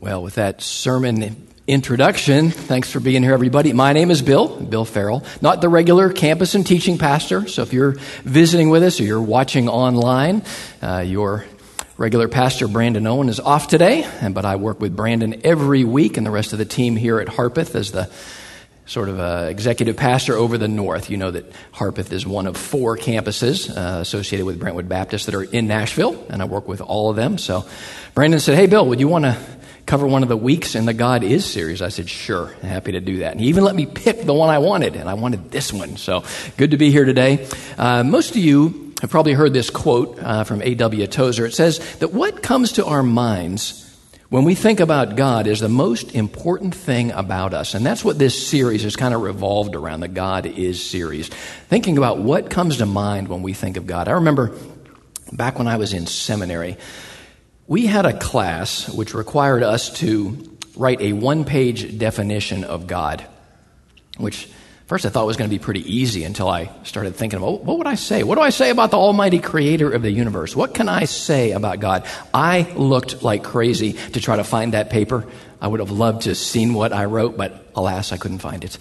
Well, with that sermon introduction, thanks for being here, everybody. My name is Bill, Bill Ferrell, not the regular campus and teaching pastor. So if you're visiting with us or you're watching online, uh, your regular pastor, Brandon Owen, is off today, but I work with Brandon every week and the rest of the team here at Harpeth as the sort of uh, executive pastor over the north. You know that Harpeth is one of four campuses uh, associated with Brentwood Baptist that are in Nashville, and I work with all of them. So Brandon said, Hey, Bill, would you want to cover one of the weeks in the God Is series? I said, sure, happy to do that. And he even let me pick the one I wanted, and I wanted this one. So good to be here today. Uh, most of you have probably heard this quote uh, from A.W. Tozer. It says that what comes to our minds when we think about God is the most important thing about us. And that's what this series has kind of revolved around, the God Is series. Thinking about what comes to mind when we think of God. I remember back when I was in seminary, we had a class which required us to write a one page definition of God, which first I thought was going to be pretty easy until I started thinking about what would I say? What do I say about the Almighty Creator of the universe? What can I say about God? I looked like crazy to try to find that paper. I would have loved to have seen what I wrote, but alas, I couldn't find it.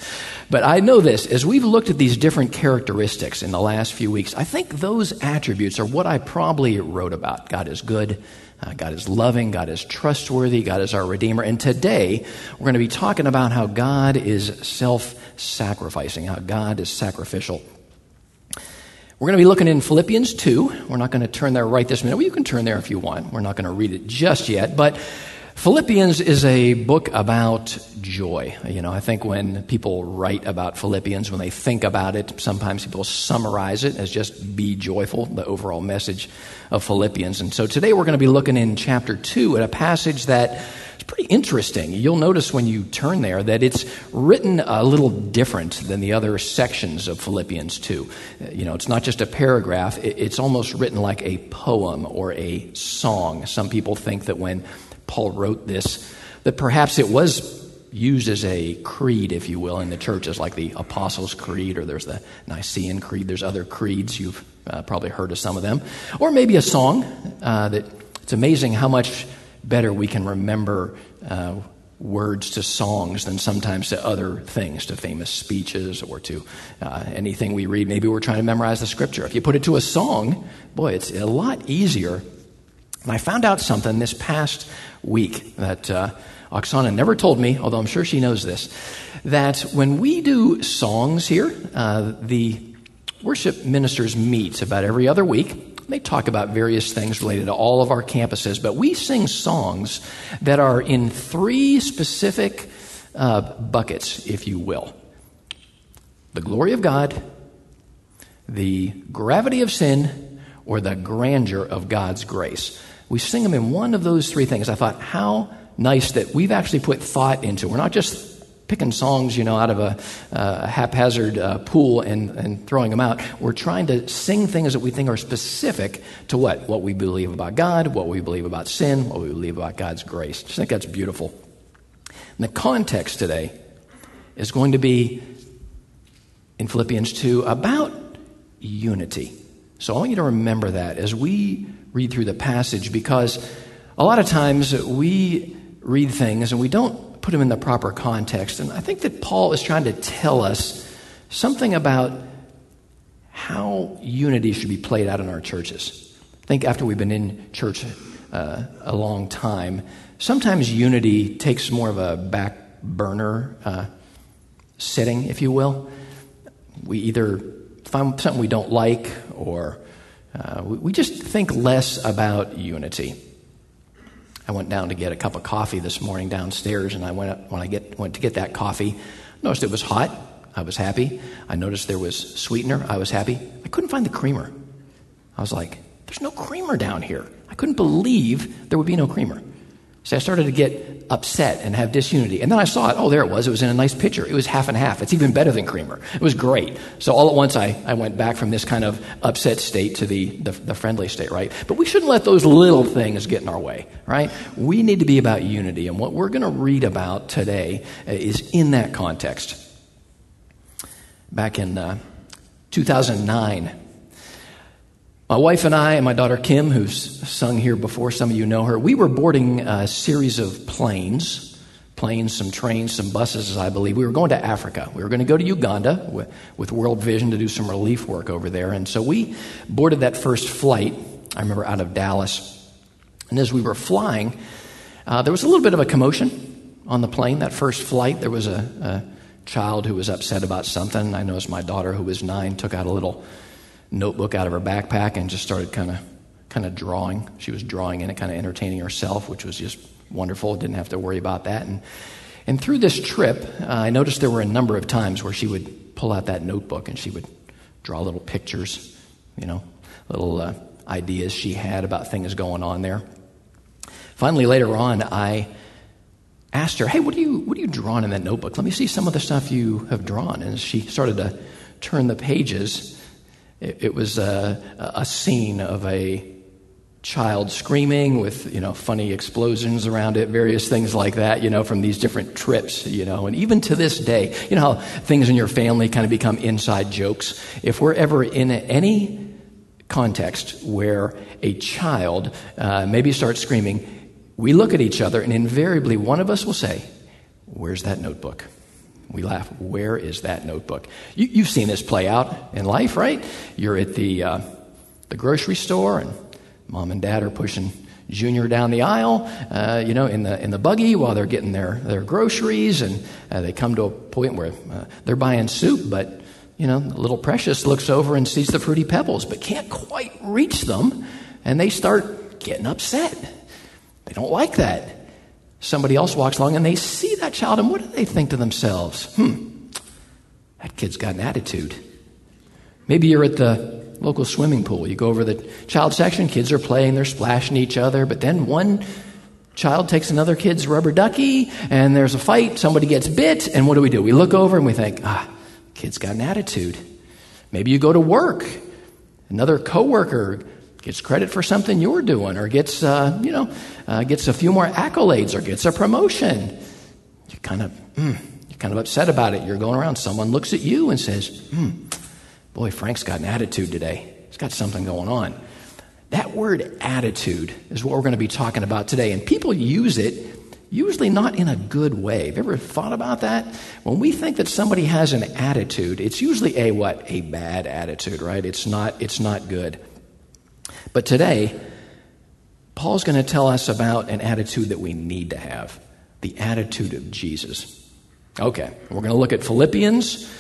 But I know this, as we've looked at these different characteristics in the last few weeks, I think those attributes are what I probably wrote about. God is good. Uh, God is loving. God is trustworthy. God is our Redeemer. And today, we're going to be talking about how God is self sacrificing, how God is sacrificial. We're going to be looking in Philippians 2. We're not going to turn there right this minute. Well, you can turn there if you want. We're not going to read it just yet. But Philippians is a book about joy. You know, I think when people write about Philippians, when they think about it, sometimes people summarize it as just be joyful, the overall message of Philippians. And so today we're going to be looking in chapter 2 at a passage that is pretty interesting. You'll notice when you turn there that it's written a little different than the other sections of Philippians 2. You know, it's not just a paragraph, it's almost written like a poem or a song. Some people think that when Paul wrote this, that perhaps it was used as a creed, if you will, in the churches, like the Apostles' Creed, or there's the Nicene Creed. There's other creeds. You've uh, probably heard of some of them. Or maybe a song uh, that it's amazing how much better we can remember uh, words to songs than sometimes to other things, to famous speeches or to uh, anything we read. Maybe we're trying to memorize the scripture. If you put it to a song, boy, it's a lot easier. And I found out something this past week that uh, Oksana never told me, although I'm sure she knows this, that when we do songs here, uh, the worship ministers meet about every other week. They talk about various things related to all of our campuses, but we sing songs that are in three specific uh, buckets, if you will the glory of God, the gravity of sin, or the grandeur of God's grace. We sing them in one of those three things. I thought, how nice that we've actually put thought into. We're not just picking songs, you know, out of a uh, haphazard uh, pool and, and throwing them out. We're trying to sing things that we think are specific to what? What we believe about God, what we believe about sin, what we believe about God's grace. I think that's beautiful. And the context today is going to be in Philippians 2 about unity. So I want you to remember that as we read through the passage because a lot of times we read things and we don't put them in the proper context. And I think that Paul is trying to tell us something about how unity should be played out in our churches. I think after we've been in church uh, a long time, sometimes unity takes more of a back burner uh, setting, if you will. We either find something we don't like or uh, we, we just think less about unity. I went down to get a cup of coffee this morning downstairs, and I went up, when I get, went to get that coffee, noticed it was hot. I was happy. I noticed there was sweetener. I was happy. I couldn't find the creamer. I was like, "There's no creamer down here." I couldn't believe there would be no creamer. So I started to get upset and have disunity. And then I saw it. Oh, there it was. It was in a nice pitcher. It was half and half. It's even better than creamer. It was great. So all at once, I, I went back from this kind of upset state to the, the, the friendly state, right? But we shouldn't let those little things get in our way, right? We need to be about unity. And what we're going to read about today uh, is in that context. Back in uh, 2009, My wife and I, and my daughter Kim, who's sung here before, some of you know her, we were boarding a series of planes planes, some trains, some buses, I believe. We were going to Africa. We were going to go to Uganda with, World Vision to do some relief work over there. And so we boarded that first flight, I remember, out of Dallas. And as we were flying, uh, there was a little bit of a commotion on the plane. That first flight, there was a, a child who was upset about something. I noticed my daughter, who was nine, took out a little notebook out of her backpack and just started kind of kind of drawing. She was drawing in it, kind of entertaining herself, which was just wonderful. Didn't have to worry about that. And, and through this trip, uh, I noticed there were a number of times where she would pull out that notebook and she would draw little pictures, you know, little uh, ideas she had about things going on there. Finally, later on, I asked her, "Hey, what are you what are you drawing in that notebook? Let me see some of the stuff you have drawn." And she started to turn the pages. It, it was a, a scene of a child screaming with you know funny explosions around it various things like that you know from these different trips you know. And even to this day you know how things in your family kind of become inside jokes? If we're ever in any context where a child uh, maybe starts screaming we look at each other and invariably one of us will say where's that notebook we laugh where is that notebook you, have seen this play out in life right you're at the uh, the grocery store and Mom and dad are pushing Junior down the aisle, uh, you know, in the in the buggy while they're getting their their groceries, and uh, they come to a point where uh, they're buying soup, but you know, little Precious looks over and sees the fruity pebbles, but can't quite reach them, and they start getting upset. They don't like that. Somebody else walks along and they see that child, and what do they think to themselves? Hmm, that kid's got an attitude. Maybe you're at the local swimming pool. You go over the child section, kids are playing, they're splashing each other, but then one child takes another kid's rubber ducky and there's a fight, somebody gets bit, and what do we do? We look over and we think, ah, kid's got an attitude. Maybe you go to work, another coworker gets credit for something you're doing or gets, uh, you know, uh, gets a few more accolades or gets a promotion. You kind of, mm, you're kind of upset about it. You're going around, someone looks at you and says, hmm, Boy, Frank's got an attitude today. He's got something going on. That word attitude is what we're going to be talking about today. And people use it usually not in a good way. Have you ever thought about that? When we think that somebody has an attitude, it's usually a what? A bad attitude, right? It's not it's not good. But today, Paul's going to tell us about an attitude that we need to have, the attitude of Jesus. Okay, we're going to look at Philippians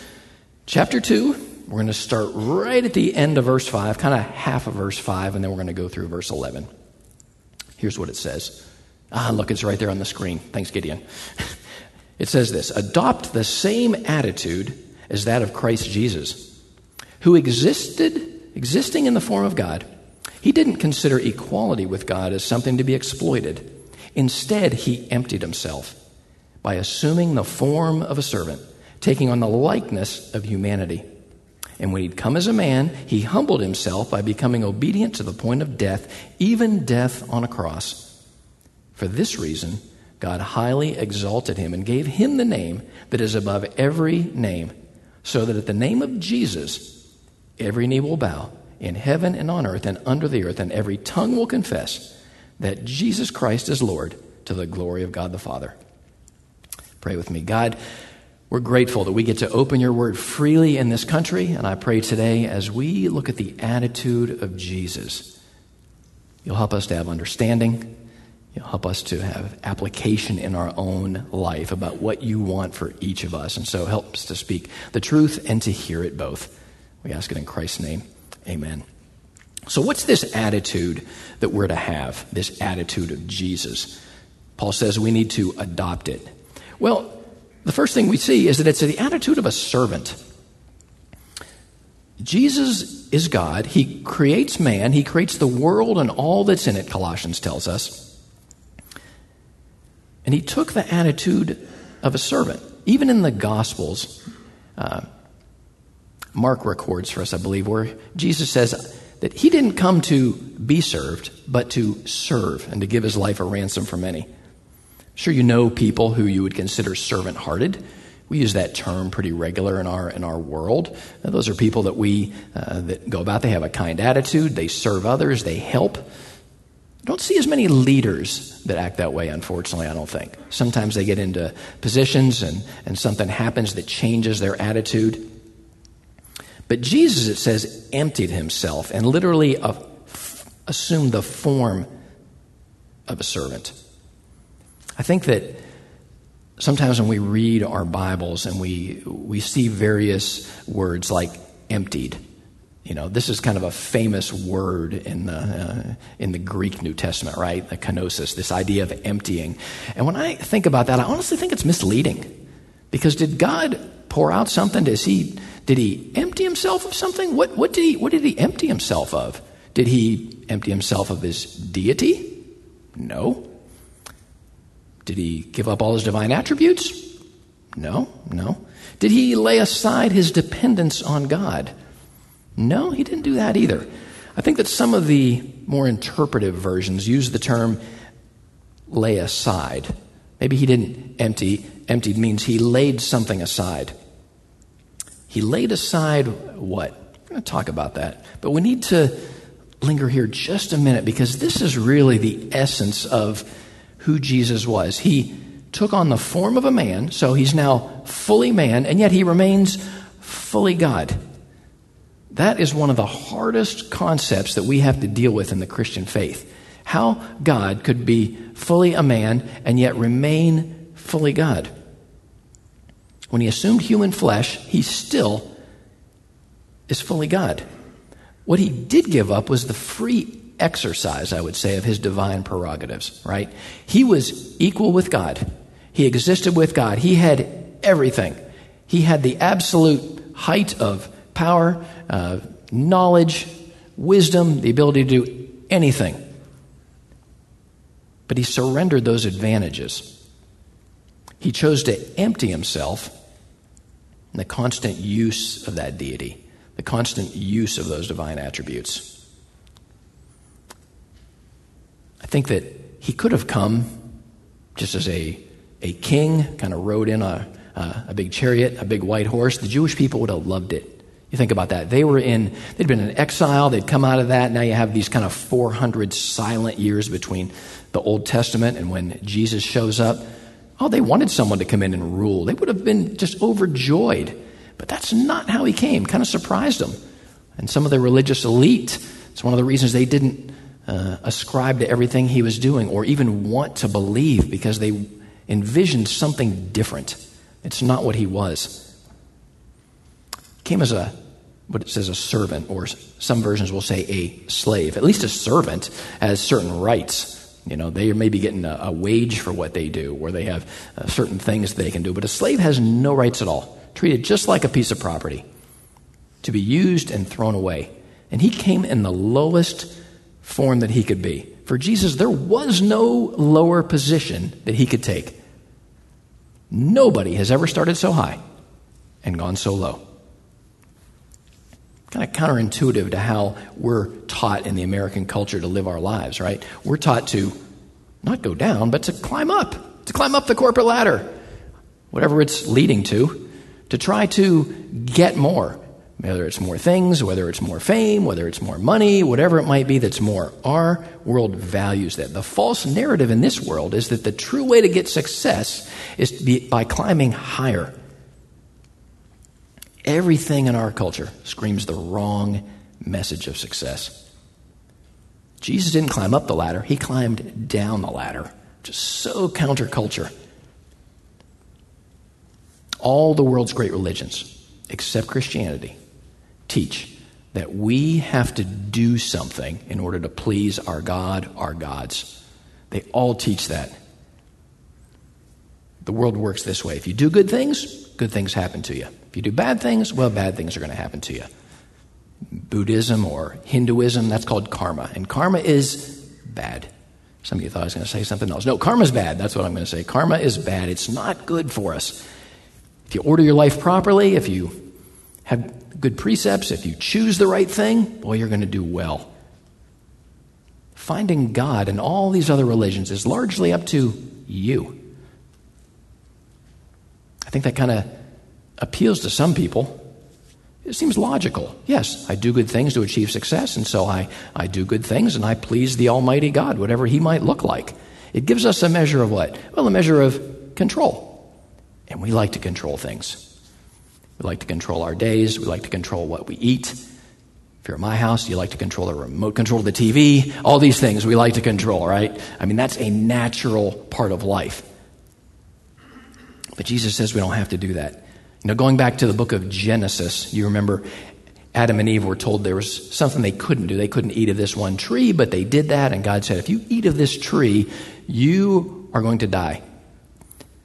chapter 2 we're going to start right at the end of verse 5, kind of half of verse 5, and then we're going to go through verse 11. Here's what it says. Ah, look, it's right there on the screen. Thanks, Gideon. it says this Adopt the same attitude as that of Christ Jesus, who existed, existing in the form of God. He didn't consider equality with God as something to be exploited. Instead, he emptied himself by assuming the form of a servant, taking on the likeness of humanity. And when he'd come as a man, he humbled himself by becoming obedient to the point of death, even death on a cross. For this reason, God highly exalted him and gave him the name that is above every name, so that at the name of Jesus, every knee will bow in heaven and on earth and under the earth, and every tongue will confess that Jesus Christ is Lord to the glory of God the Father. Pray with me. God, we're grateful that we get to open your word freely in this country, and I pray today as we look at the attitude of Jesus, you'll help us to have understanding. You'll help us to have application in our own life about what you want for each of us. And so help us to speak the truth and to hear it both. We ask it in Christ's name. Amen. So, what's this attitude that we're to have? This attitude of Jesus? Paul says we need to adopt it. Well, the first thing we see is that it's the attitude of a servant. Jesus is God. He creates man, He creates the world and all that's in it, Colossians tells us. And He took the attitude of a servant. Even in the Gospels, uh, Mark records for us, I believe, where Jesus says that He didn't come to be served, but to serve and to give His life a ransom for many. Sure, you know people who you would consider servant hearted. We use that term pretty regular in our in our world. Now, those are people that we uh, that go about. They have a kind attitude. They serve others. They help. Don't see as many leaders that act that way, unfortunately, I don't think. Sometimes they get into positions and, and something happens that changes their attitude. But Jesus, it says, emptied himself and literally assumed the form of a servant. I think that sometimes when we read our Bibles and we, we see various words like emptied, you know, this is kind of a famous word in the, uh, in the Greek New Testament, right? The kenosis, this idea of emptying. And when I think about that, I honestly think it's misleading. Because did God pour out something? Does he, did he empty himself of something? What, what, did he, what did he empty himself of? Did he empty himself of his deity? No. Did he give up all his divine attributes? No, no. Did he lay aside his dependence on God? No, he didn't do that either. I think that some of the more interpretive versions use the term lay aside. Maybe he didn't empty. Emptied means he laid something aside. He laid aside what? I'm going to talk about that. But we need to linger here just a minute because this is really the essence of who Jesus was. He took on the form of a man, so he's now fully man, and yet he remains fully God. That is one of the hardest concepts that we have to deal with in the Christian faith. How God could be fully a man and yet remain fully God. When he assumed human flesh, he still is fully God. What he did give up was the free exercise, I would say, of his divine prerogatives, right? He was equal with God. He existed with God. He had everything. He had the absolute height of power, uh, knowledge, wisdom, the ability to do anything. But he surrendered those advantages. He chose to empty himself in the constant use of that deity the constant use of those divine attributes. I think that he could have come just as a, a king, kind of rode in a, a, a big chariot, a big white horse. The Jewish people would have loved it. You think about that. They were in, they'd been in exile, they'd come out of that. Now you have these kind of 400 silent years between the Old Testament and when Jesus shows up. Oh, they wanted someone to come in and rule. They would have been just overjoyed. But that's not how he came. Kind of surprised them. And some of the religious elite, it's one of the reasons they didn't uh, ascribe to everything he was doing or even want to believe because they envisioned something different. It's not what he was. He came as a what it says a servant, or some versions will say a slave. At least a servant has certain rights. You know, they are maybe getting a, a wage for what they do, or they have uh, certain things they can do. But a slave has no rights at all treated just like a piece of property to be used and thrown away. And he came in the lowest form that he could be. For Jesus, there was no lower position that he could take. Nobody has ever started so high and gone so low. Kind of counterintuitive to how we're taught in the American culture to live our lives, right? We're taught to not go down, but to climb up, to climb up the corporate ladder, whatever it's leading to to try to get more, whether it's more things, whether it's more fame, whether it's more money, whatever it might be that's more. Our world values that. The false narrative in this world is that the true way to get success is by climbing higher. Everything in our culture screams the wrong message of success. Jesus didn't climb up the ladder, he climbed down the ladder. Just so counterculture. All the world's great religions, except Christianity, teach that we have to do something in order to please our God, our gods. They all teach that. The world works this way. If you do good things, good things happen to you. If you do bad things, well, bad things are going to happen to you. Buddhism or Hinduism, that's called karma. And karma is bad. Some of you thought I was going to say something else. No, karma's bad. That's what I'm going to say. Karma is bad. It's not good for us. If you order your life properly, if you have good precepts, if you choose the right thing, boy, you're going to do well. Finding God in all these other religions is largely up to you. I think that kind of appeals to some people. It seems logical. Yes, I do good things to achieve success, and so I, I do good things and I please the Almighty God, whatever He might look like. It gives us a measure of what? Well, a measure of control. And we like to control things. We like to control our days. We like to control what we eat. If you're at my house, you like to control the remote control the TV. All these things we like to control, right? I mean, that's a natural part of life. But Jesus says we don't have to do that. Know, going back to the book of Genesis, you remember Adam and Eve were told there was something they couldn't do. They couldn't eat of this one tree, but they did that, and God said, if you eat of this tree, you are going to die.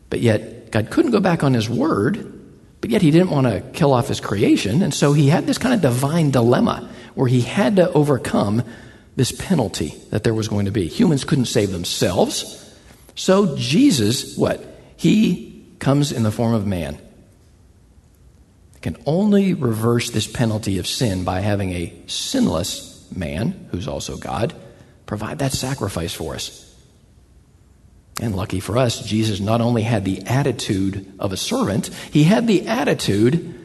But yet, God couldn't go back on his word, but yet he didn't want to kill off his creation. And so he had this kind of divine dilemma where he had to overcome this penalty that there was going to be. Humans couldn't save themselves. So Jesus, what? He comes in the form of man. Can only reverse this penalty of sin by having a sinless man, who's also God, provide that sacrifice for us. And lucky for us, Jesus not only had the attitude of a servant, he had the attitude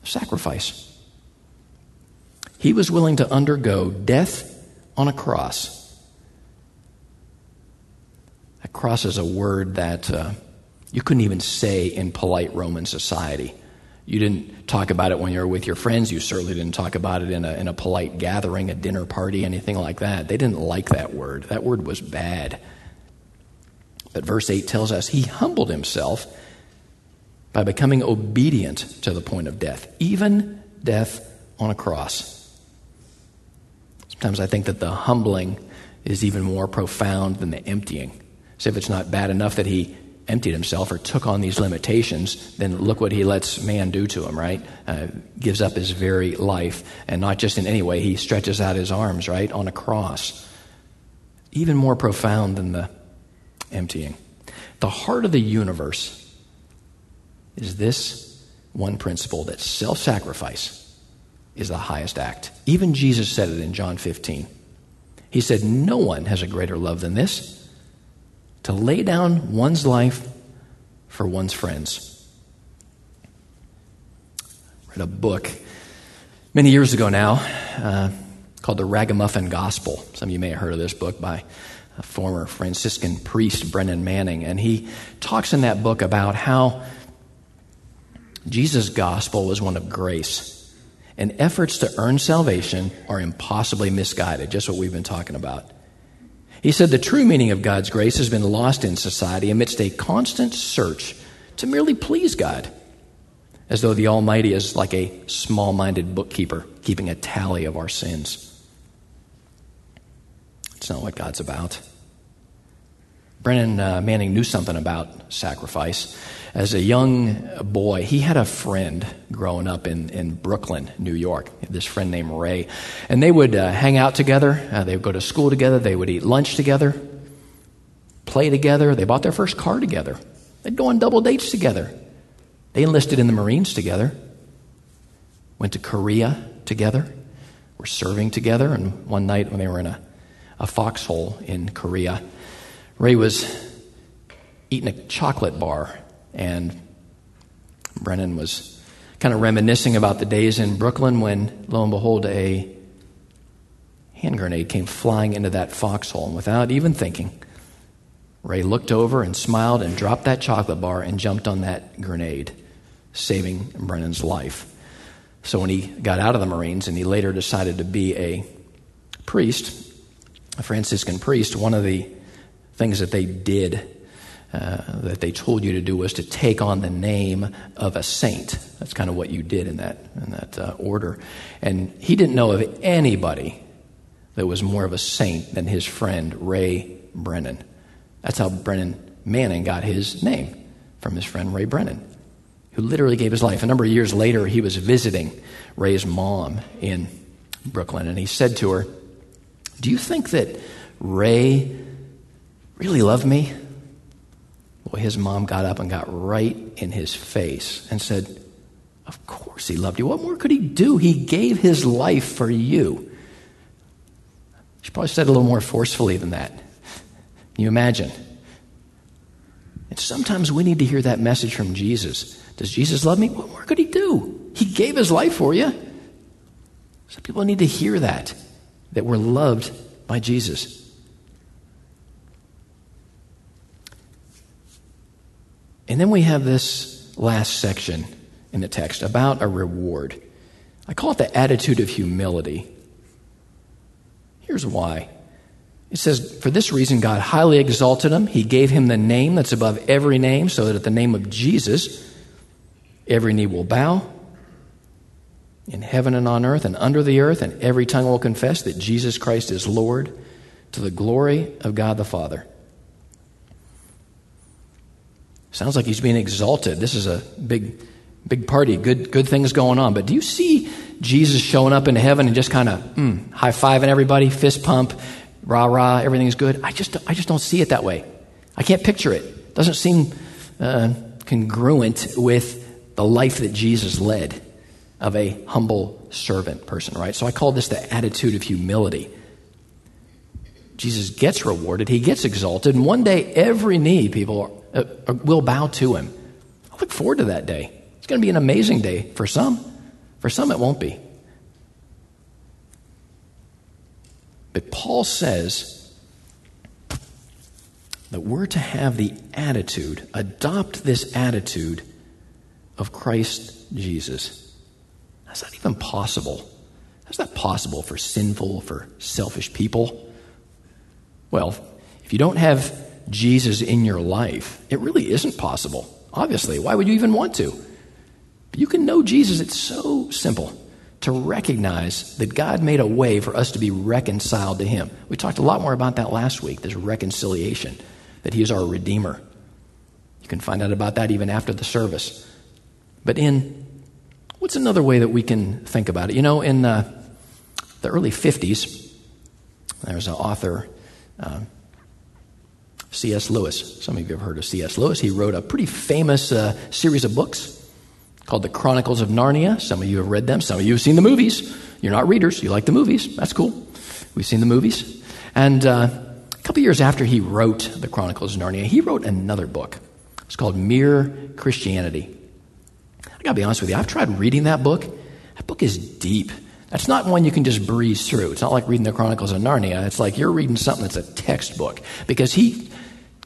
of sacrifice. He was willing to undergo death on a cross. A cross is a word that uh, you couldn't even say in polite Roman society. You didn't talk about it when you were with your friends. You certainly didn't talk about it in a, in a polite gathering, a dinner party, anything like that. They didn't like that word. That word was bad. But verse 8 tells us he humbled himself by becoming obedient to the point of death, even death on a cross. Sometimes I think that the humbling is even more profound than the emptying. So if it's not bad enough that he emptied himself or took on these limitations, then look what he lets man do to him, right? Uh, gives up his very life. And not just in any way, he stretches out his arms, right, on a cross. Even more profound than the emptying. The heart of the universe is this one principle that self sacrifice is the highest act. Even Jesus said it in John 15. He said, No one has a greater love than this to lay down one's life for one's friends. I read a book many years ago now uh, called The Ragamuffin Gospel. Some of you may have heard of this book by a former Franciscan priest, Brennan Manning, and he talks in that book about how Jesus' gospel was one of grace. And efforts to earn salvation are impossibly misguided, just what we've been talking about. He said the true meaning of God's grace has been lost in society amidst a constant search to merely please God, as though the Almighty is like a small minded bookkeeper keeping a tally of our sins. It's not what God's about. Brennan uh, Manning knew something about sacrifice. As a young boy, he had a friend growing up in, in Brooklyn, New York, this friend named Ray. And they would uh, hang out together, uh, they would go to school together, they would eat lunch together, play together. They bought their first car together, they'd go on double dates together. They enlisted in the Marines together, went to Korea together, were serving together. And one night when they were in a a foxhole in Korea. Ray was eating a chocolate bar, and Brennan was kind of reminiscing about the days in Brooklyn when, lo and behold, a hand grenade came flying into that foxhole. And without even thinking, Ray looked over and smiled and dropped that chocolate bar and jumped on that grenade, saving Brennan's life. So when he got out of the Marines and he later decided to be a priest, a Franciscan priest, one of the things that they did, uh, that they told you to do, was to take on the name of a saint. That's kind of what you did in that, in that uh, order. And he didn't know of anybody that was more of a saint than his friend Ray Brennan. That's how Brennan Manning got his name from his friend Ray Brennan, who literally gave his life. A number of years later, he was visiting Ray's mom in Brooklyn, and he said to her, do you think that Ray really love me? Well, his mom got up and got right in his face and said, Of course he loved you. What more could he do? He gave his life for you. She probably said a little more forcefully than that. Can you imagine? And sometimes we need to hear that message from Jesus. Does Jesus love me? What more could he do? He gave his life for you. Some people need to hear that, that we're loved by Jesus. And then we have this last section in the text about a reward. I call it the attitude of humility. Here's why. It says, For this reason, God highly exalted him. He gave him the name that's above every name, so that at the name of Jesus, every knee will bow in heaven and on earth and under the earth, and every tongue will confess that Jesus Christ is Lord to the glory of God the Father. Sounds like he's being exalted. This is a big, big party, good, good things going on. But do you see Jesus showing up into heaven and just kind of mm, high fiving everybody, fist pump, rah rah, everything's good? I just, I just don't see it that way. I can't picture it. Doesn't seem uh, congruent with the life that Jesus led of a humble servant person, right? So I call this the attitude of humility. Jesus gets rewarded, he gets exalted, and one day every knee, people, uh, uh, will bow to him. I look forward to that day. It's going to be an amazing day for some. For some, it won't be. But Paul says that we're to have the attitude, adopt this attitude of Christ Jesus. How's that even possible? How's that possible for sinful, for selfish people? Well, if you don't have Jesus in your life, it really isn't possible. Obviously, why would you even want to? But you can know Jesus. It's so simple to recognize that God made a way for us to be reconciled to Him. We talked a lot more about that last week, this reconciliation, that He is our Redeemer. You can find out about that even after the service. But in what's another way that we can think about it? You know, in uh, the early 50s, there's an author, uh, C.S. Lewis. Some of you have heard of C.S. Lewis. He wrote a pretty famous uh, series of books called The Chronicles of Narnia. Some of you have read them. Some of you have seen the movies. You're not readers. You like the movies. That's cool. We've seen the movies. And uh, a couple years after he wrote The Chronicles of Narnia, he wrote another book. It's called Mere Christianity. I gotta be honest with you, I've tried reading that book. That book is deep. That's not one you can just breeze through. It's not like reading the Chronicles of Narnia. It's like you're reading something that's a textbook because he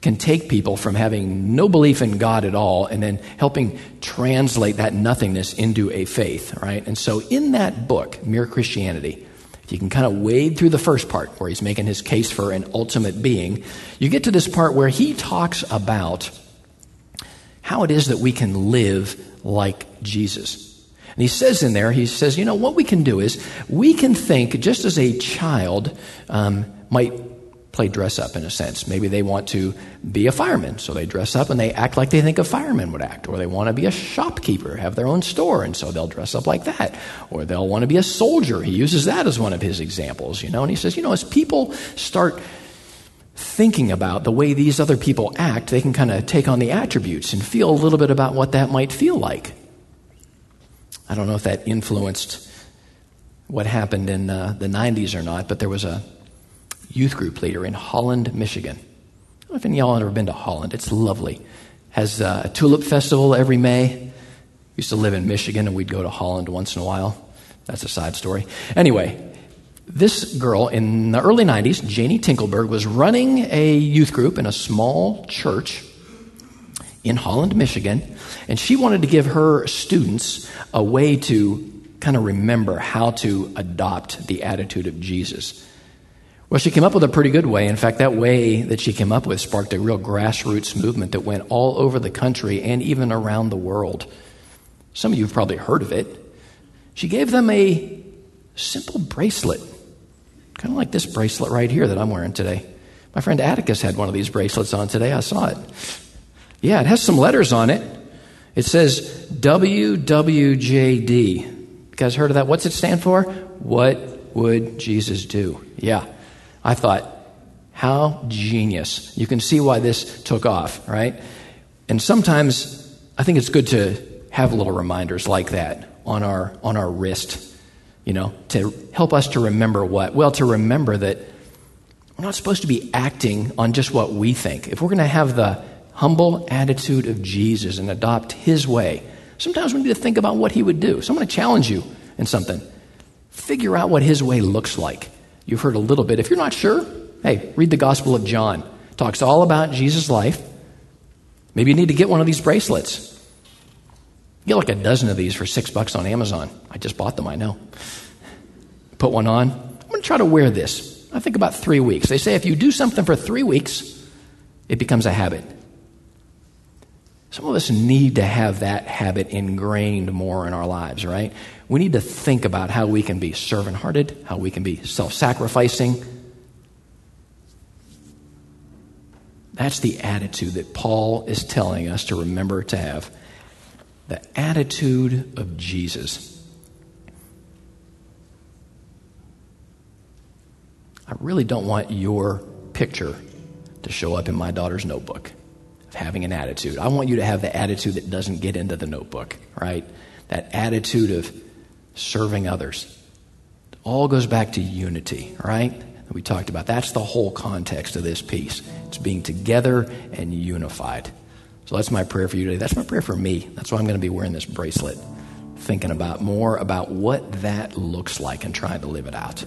can take people from having no belief in God at all and then helping translate that nothingness into a faith, right? And so in that book, Mere Christianity, if you can kind of wade through the first part where he's making his case for an ultimate being, you get to this part where he talks about how it is that we can live like Jesus. And he says in there, he says, you know, what we can do is we can think just as a child um, might play dress up in a sense. Maybe they want to be a fireman, so they dress up and they act like they think a fireman would act. Or they want to be a shopkeeper, have their own store, and so they'll dress up like that. Or they'll want to be a soldier. He uses that as one of his examples, you know. And he says, you know, as people start thinking about the way these other people act, they can kind of take on the attributes and feel a little bit about what that might feel like. I don't know if that influenced what happened in uh, the 90s or not, but there was a youth group leader in Holland, Michigan. I don't know if any of y'all have ever been to Holland. It's lovely. Has uh, a tulip festival every May. Used to live in Michigan, and we'd go to Holland once in a while. That's a side story. Anyway, this girl in the early 90s, Janie Tinklenberg, was running a youth group in a small church in Holland, Michigan, and she wanted to give her students a way to kind of remember how to adopt the attitude of Jesus. Well, she came up with a pretty good way. In fact, that way that she came up with sparked a real grassroots movement that went all over the country and even around the world. Some of you have probably heard of it. She gave them a simple bracelet, kind of like this bracelet right here that I'm wearing today. My friend Atticus had one of these bracelets on today. I saw it. Yeah, it has some letters on it. It says WWJD. You guys heard of that? What's it stand for? What would Jesus do? Yeah. I thought, how genius. You can see why this took off, right? And sometimes I think it's good to have little reminders like that on our, on our wrist, you know, to help us to remember what? Well, to remember that we're not supposed to be acting on just what we think. If we're going to have the humble attitude of Jesus and adopt his way. Sometimes we need to think about what he would do. So I'm going to challenge you in something. Figure out what his way looks like. You've heard a little bit. If you're not sure, hey, read the Gospel of John. It talks all about Jesus' life. Maybe you need to get one of these bracelets. Get like a dozen of these for six bucks on Amazon. I just bought them, I know. Put one on. I'm going to try to wear this. I think about three weeks. They say if you do something for three weeks, it becomes a habit. Some of us need to have that habit ingrained more in our lives, right? We need to think about how we can be servant hearted, how we can be self sacrificing. That's the attitude that Paul is telling us to remember to have the attitude of Jesus. I really don't want your picture to show up in my daughter's notebook of having an attitude. I want you to have the attitude that doesn't get into the notebook, right? That attitude of serving others. All goes back to unity, right? We talked about. That's the whole context of this piece. It's being together and unified. So that's my prayer for you today. That's my prayer for me. That's why I'm going to be wearing this bracelet, thinking about more about what that looks like and trying to live it out.